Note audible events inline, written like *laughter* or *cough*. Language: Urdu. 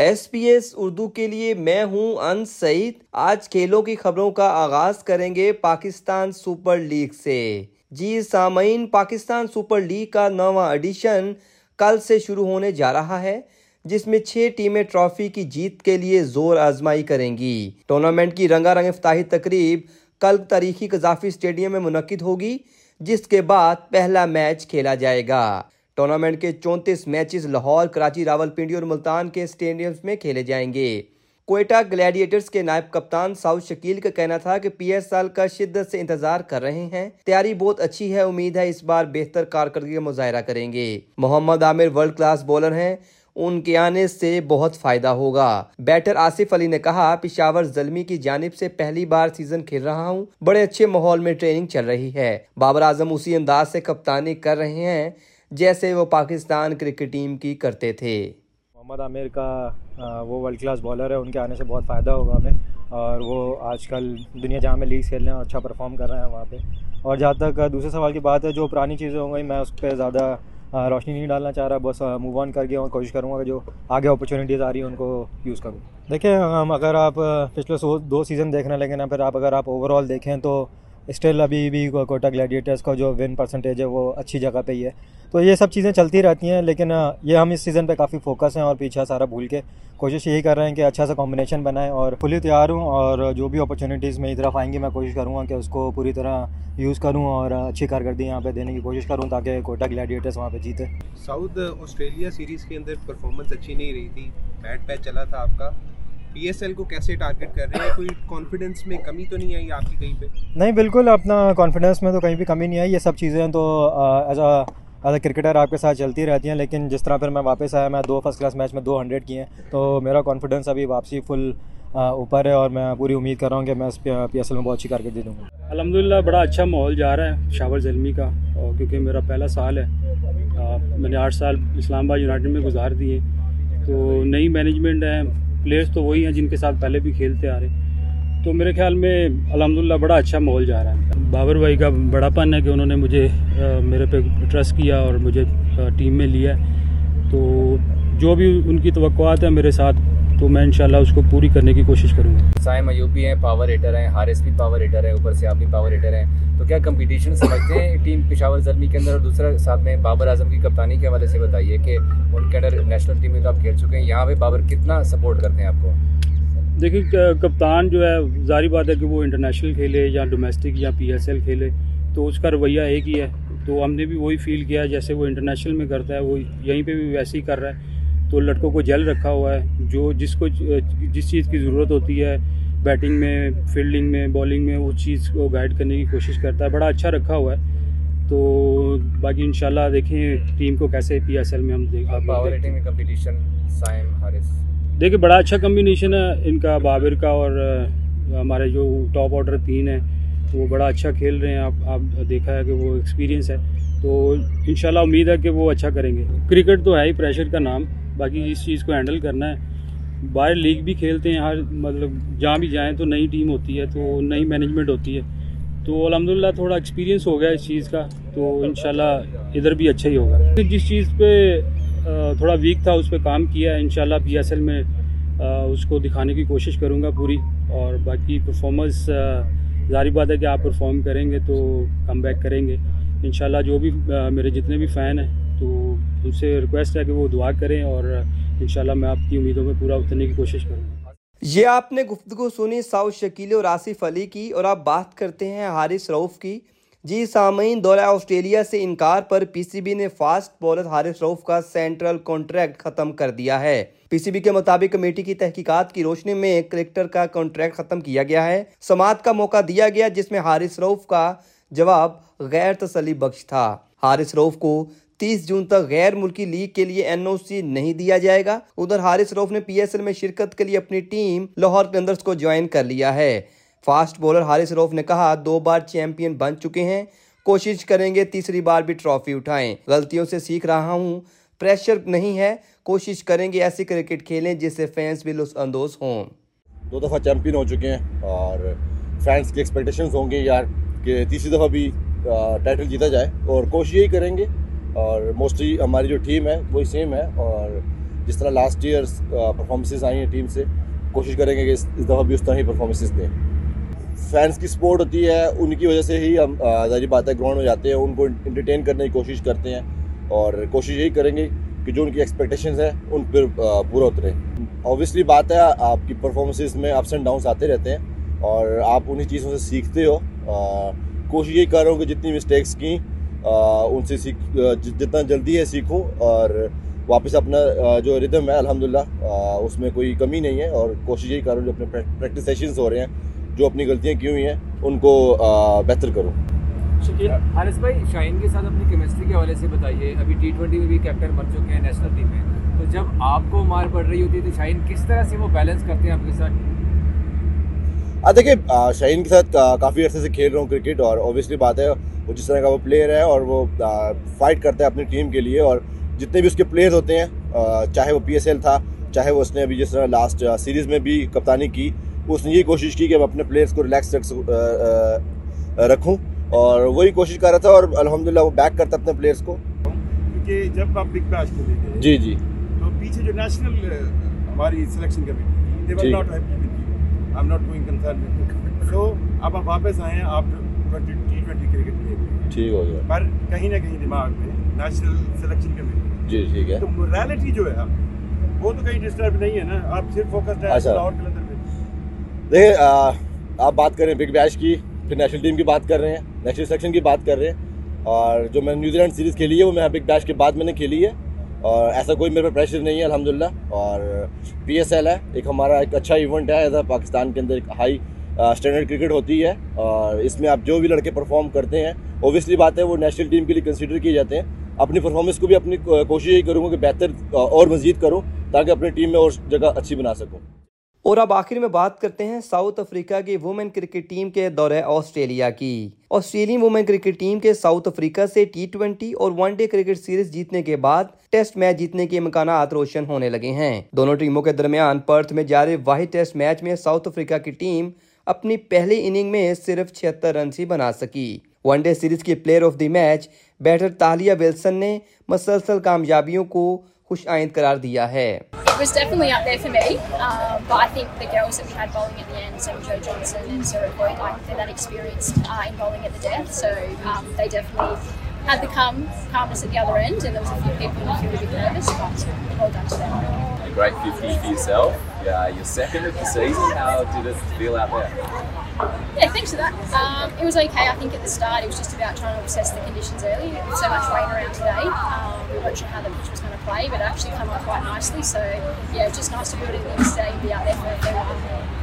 ایس پی ایس اردو کے لیے میں ہوں ان سعید۔ آج کھیلوں کی خبروں کا آغاز کریں گے پاکستان سپر لیگ سے۔ جی سامعین، پاکستان سپر لیگ کا نواں ایڈیشن کل سے شروع ہونے جا رہا ہے، جس میں چھ ٹیمیں ٹرافی کی جیت کے لیے زور آزمائی کریں گی۔ ٹورنامنٹ کی رنگا رنگ افتاحی تقریب کل تاریخی قذافی اسٹیڈیم میں منعقد ہوگی، جس کے بعد پہلا میچ کھیلا جائے گا۔ ٹورنامنٹ کے چونتیس میچز لاہور، کراچی راول پنڈی اور ملتان کے اسٹیڈیمز میں کھیلے جائیں گے۔ کوئٹہ گلیڈیٹرز کے نائب کپتان ساؤتھ شکیل کا کہنا تھا کہ پی ایس سال کا شدت سے انتظار کر رہے ہیں۔ تیاری بہت اچھی ہے، امید ہے اس بار بہتر کارکردگی کا مظاہرہ کریں گے۔ Mohammad Amir world class bowler ہیں، ان کے آنے سے بہت فائدہ ہوگا۔ بیٹر آصف علی نے کہا، پشاور زلمی کی جانب سے پہلی بار سیزن کھیل رہا ہوں، بڑے اچھے ماحول میں ٹریننگ چل رہی ہے۔ بابر اعظم اسی انداز سے کپتانی کر رہے ہیں جیسے وہ پاکستان کرکٹ ٹیم کی کرتے تھے۔ محمد عامر کا وہ ورلڈ کلاس بالر ہے، ان کے آنے سے بہت فائدہ ہوگا ہمیں۔ اور وہ آج کل دنیا جہاں میں لیگ کھیل رہے ہیں اور اچھا پرفارم کر رہے ہیں وہاں پہ۔ اور جہاں تک دوسرے سوال کی بات ہے، جو پرانی چیزیں ہوں گئی، میں اس پہ زیادہ روشنی نہیں ڈالنا چاہ رہا، بس موو آن کر گیا اور کوشش کروں گا کہ جو آگے اپرچونیٹیز آ رہی ہیں، ان کو یوز کروں۔ دیکھیں اگر آپ پچھلے سو دو سیزن دیکھنا لیکن پھر آپ اگر آپ اوور آل دیکھیں تو اسٹل ابھی بھی کوٹا گلیڈیٹرس کا جو ون پرسنٹیج ہے وہ اچھی جگہ پہ ہی ہے۔ تو یہ سب چیزیں چلتی رہتی ہیں، لیکن یہ ہم اس سیزن پہ کافی فوکس ہیں اور پیچھے سارا بھول کے کوشش یہی کر رہے ہیں کہ اچھا سا کمبینیشن بنائیں اور فلی تیار ہوں اور جو بھی اپرچونیٹیز میری طرف آئیں گی، میں کوشش کروں گا کہ اس کو پوری طرح یوز کروں اور اچھی کارکردگی یہاں پہ دینے کی کوشش کروں تاکہ کوٹا گلیڈیٹرس وہاں پہ جیتے۔ ساؤتھ آسٹریلیا سیریز کے اندر پرفارمنس اچھی نہیں رہی تھی بیٹ پیچ چلا تھا آپ کا۔ پی ایس ایل کو کیسے ٹارگیٹ کر رہے ہیں؟ کوئی کانفیڈنس میں کمی تو نہیں آئی آپ کی کہیں پہ؟ نہیں بالکل اپنا کانفیڈنس میں تو کہیں بھی کمی نہیں آئی یہ سب چیزیں تو as a as a cricketer آپ کے ساتھ چلتی رہتی ہیں لیکن جس طرح پھر میں واپس آیا میں دو فرسٹ کلاس میچ میں دو ہنڈریڈ کیے ہیں تو میرا کانفیڈنس ابھی واپسی فل اوپر ہے اور میں پوری امید کر رہا ہوں کہ میں اس پی ایس ایل میں بہت اچھی کارکردگی دوں گا۔ الحمد للہ بڑا اچھا ماحول جا رہا ہے شاور زلمی کا اور کیونکہ میرا پہلا سال ہے میں نے آٹھ سال اسلام آباد یونائٹیڈ میں گزار دیے تو نئی مینجمنٹ ہے پلیئرس تو وہی ہیں جن کے ساتھ پہلے بھی کھیلتے آ رہے تو میرے خیال میں الحمد للہ بڑا اچھا ماحول جا رہا ہے۔ بابر بھائی کا بڑا پن ہے کہ انہوں نے مجھے میرے پہ ٹرسٹ کیا اور مجھے ٹیم میں لیا تو جو بھی ان کی توقعات ہیں میرے ساتھ تو میں انشاءاللہ اس کو پوری کرنے کی کوشش کروں گا۔ سائم ایوبی ہیں پاور ایٹر ہیں ہارس بھی پاور ایٹر ہیں اوپر سے آپ بھی پاور ایٹر ہیں۔ تو کیا کمپٹیشن سمجھتے ہیں *laughs* ٹیم پشاور زلمی کے اندر؟ اور دوسرا ساتھ میں بابر اعظم کی کپتانی کے حوالے سے بتائیے کہ ان کے اندر نیشنل ٹیم میں تو آپ کھیل چکے ہیں یہاں پہ بابر کتنا سپورٹ کرتے ہیں آپ کو؟ دیکھیے کپتان جو ہے ظاہری بات ہے کہ وہ انٹرنیشنل کھیلے یا ڈومیسٹک یا پی ایس ایل کھیلے تو اس کا رویہ ایک ہی ہے۔ تو ہم نے بھی وہی فیل کیا جیسے وہ انٹرنیشنل میں کرتا ہے وہ یہیں پہ بھی ویسے ہی کر رہا ہے۔ تو لڑکوں کو جل رکھا ہوا ہے جو جس کو جس چیز کی ضرورت ہوتی ہے بیٹنگ میں فیلڈنگ میں بالنگ میں اس چیز کو گائڈ کرنے کی کوشش کرتا ہے بڑا اچھا رکھا ہوا ہے۔ تو باقی انشاءاللہ دیکھیں ٹیم کو کیسے پی ایس ایل میں ہم حارث دیکھیے بڑا اچھا کمبینیشن ہے ان کا بابر کا اور ہمارے جو ٹاپ آرڈر تین ہیں وہ بڑا اچھا کھیل رہے ہیں۔ آپ آپ دیکھا ہے کہ وہ ایکسپیرینس ہے۔ تو انشاءاللہ امید ہے کہ وہ اچھا کریں گے۔ کرکٹ تو ہے ہی پریشر کا نام۔ باقی اس چیز کو ہینڈل کرنا ہے۔ باہر لیگ بھی کھیلتے ہیں، ہر مطلب جہاں بھی جائیں تو نئی ٹیم ہوتی ہے، تو نئی مینجمنٹ ہوتی ہے۔ تو الحمد للہ تھوڑا ایکسپیرینس ہو گیا اس چیز کا، تو انشاءاللہ ادھر بھی اچھا ہی ہوگا۔ جس چیز پہ تھوڑا ویک تھا، اس پہ کام کیا ہے انشاءاللہ پی ایس ایل میں اس کو دکھانے کی کوشش کروں گا پوری۔ اور باقی پرفارمنس ظاہری بات ہے کہ آپ پرفارم کریں گے تو کم بیک کریں گے۔ انشاءاللہ جو بھی میرے جتنے بھی فین ہیں تو ان سے ریکویسٹ ہے کہ وہ دعا کریں اور انشاءاللہ میں آپ کی امیدوں میں پورا اترنے کی کوشش کروں گا۔ یہ آپ نے گفتگو سنی ساؤ شکیل اور آصف علی کی اور آپ بات کرتے ہیں حارث روف کی۔ جی سامعین، دورہ آسٹریلیا سے انکار پر پی سی بی نے فاسٹ بولر حارث روف کا سینٹرل کانٹریکٹ ختم کر دیا ہے۔ پی سی بی کے مطابق کمیٹی کی تحقیقات کی روشنی میں کرکٹر کا کانٹریکٹ ختم کیا گیا ہے۔ سماعت کا موقع دیا گیا جس میں حارث روف کا جواب غیر تسلی بخش تھا۔ حارث روف کو تیس جون تک غیر ملکی لیگ کے لیے این او سی نہیں دیا جائے گا۔ ادھر حارث روف نے پی ایس ایل میں شرکت کے لیے اپنی ٹیم لاہور کلندرز کو جوائن کر لیا ہے۔ فاسٹ بولر حارث روف نے کہا، دو بار چیمپئن بن چکے ہیں، کوشش کریں گے تیسری بار بھی ٹرافی اٹھائیں۔ غلطیوں سے سیکھ رہا ہوں، پریشر نہیں ہے، کوشش کریں گے ایسی کرکٹ کھیلیں جس سے فینس بھی لطف اندوز ہوں۔ دو دفعہ چیمپئن ہو چکے ہیں اور فینس کی ایکسپیکٹیشنز ہوں گے یار کہ تیسری دفعہ بھی ٹائٹل جیتا جائے اور کوشش یہی کریں گے اور موسٹلی ہماری جو ٹیم ہے وہی سیم ہے اور جس طرح لاسٹ ایئر پرفارمنسز آئی ہیں ٹیم سے، کوشش کریں گے کہ اس دفعہ بھی اس طرح ہی پرفارمنسز دیں۔ فینس کی سپورٹ ہوتی ہے، ان کی وجہ سے ہی ہم ظاہری بات ہے گراؤنڈ میں جاتے ہیں، ان کو انٹرٹین کرنے کی کوشش کرتے ہیں اور کوشش یہی کریں گے کہ جو ان کی ایکسپیکٹیشنز ہیں، ان پر پورا اترے۔ اوبیسلی بات ہے، آپ کی پرفارمنسز میں اپس اینڈ ڈاؤنس آتے رہتے ہیں اور آپ انہیں چیزوں سے سیکھتے ہو۔ کوشش یہی کر رہا ہوں کہ جتنی مسٹیکس کی ان سے سیکھ جتنا جلدی ہے سیکھوں اور واپس اپنا جو ردم ہے الحمد للہ اس میں کوئی کمی نہیں ہے اور کوشش یہی کر رہا ہوں جو اپنے پریکٹس سیشنز ہو رہے ہیں جو اپنی غلطیاں کی ہوئی ہیں ان کو بہتر کروں حارث بھائی شاہین کے ساتھ اپنی کیمسٹری کے حوالے سے بتائیے ابھی ٹی ٹوینٹی میں بھی کیپٹن بن چکے ہیں نیشنل ٹیم میں۔ تو جب آپ کو مار پڑ رہی ہوتی ہے تو شاہین کس طرح سے وہ بیلنس کرتے ہیں آپ کے ساتھ؟ دیکھیے شاہین کے ساتھ کافی عرصے سے کھیل رہا ہوں کرکٹ اور اوبیسلی بات ہے وہ جس طرح کا وہ پلیئر ہے اور وہ فائٹ کرتا ہے اپنی ٹیم کے لیے اور جتنے بھی اس کے پلیئرز ہوتے ہیں چاہے وہ پی ایس ایل تھا چاہے وہ اس نے ابھی جس طرح لاسٹ سیریز میں بھی کپتانی کی اس نے یہ کوشش کی کہ میں اپنے پلیئرس کو ریلیکس رکھوں اور وہی کوشش کر رہا تھا اور الحمد للہ وہ بیک کرتا اپنے پلیئرس کو۔ کیونکہ جب آپ بگ بیش کھیلے تھے جی جی۔ تو پیچھے جو نیشنل ہماری selection committee G. Not happy with I am not going concern so اب آپ واپس آئے ہیں آپ ٹی ٹوینٹی کرکٹ کھیلے ٹھیک ہو گیا۔ پر کہیں نہ کہیں دماغ میں نیشنل سلیکشن کمیٹی جی ٹھیک ہے۔ تو جو ہے وہ تو کہیں ڈسٹرب نہیں ہے نا۔ آپ صرف فوکس ہے اچھا۔ لاہور کلندر پہ دیکھیں آپ بات کر رہے ہیں بگ بیش کی پھر نیشنل ٹیم کی بات کر رہے ہیں نیشنل سلیکشن کی بات کر رہے ہیں۔ اور جو میں نے نیوزی لینڈ سیریز کھیلی ہے وہ میں بگ بیش کے بعد میں نے کھیلی ہے۔ اور ایسا کوئی میرے پہ پریشر نہیں ہے الحمد للہ اور پی ایس ایل ہے ایک ہمارا ایک اچھا ایونٹ ہے ایز اے پاکستان کے اندر ایک ہائی اسٹینڈرڈ کرکٹ ہوتی ہے اور اس میں آپ جو بھی لڑکے پرفارم کرتے ہیں اوبیسلی بات ہے وہ نیشنل ٹیم کے لیے کنسیڈر کیے جاتے ہیں۔ اپنی پرفارمنس کو بھی اپنی کوشش یہی کروں گا کہ بہتر اور مزید کروں تاکہ اپنی ٹیم میں اور جگہ اچھی بنا سکوں۔ اور اب آخر میں بات کرتے ہیں ساؤتھ افریقہ کی وومن کرکٹ ٹیم کے دورہ آسٹریلیا کی۔ آسٹریلین وومن کرکٹ ٹیم کے ساؤتھ افریقہ سے ٹی ٹوینٹی اور ون ڈے کرکٹ سیریز جیتنے کے بعد ٹیسٹ میچ جیتنے کے امکانات روشن ہونے لگے ہیں۔ دونوں ٹیموں کے درمیان پرتھ میں جاری واحد ٹیسٹ میچ میں ساؤتھ افریقہ کی ٹیم اپنی پہلی اننگ میں صرف 76 رنس ہی بنا سکی۔ ون ڈے سیریز کی player of the match batter Tahlia Wilson نے مسلسل کامیابیوں کو خوش آئند قرار دیا ہے۔ Uh, your second of the season. How did it feel out there? Yeah, thanks for that. Um, it was okay. I think at the start it was just about trying to assess the conditions early. With so much rain around today, um, we weren't sure how the pitch was going to play, but it actually came up quite nicely. So yeah, just nice to be able to stay and be out there.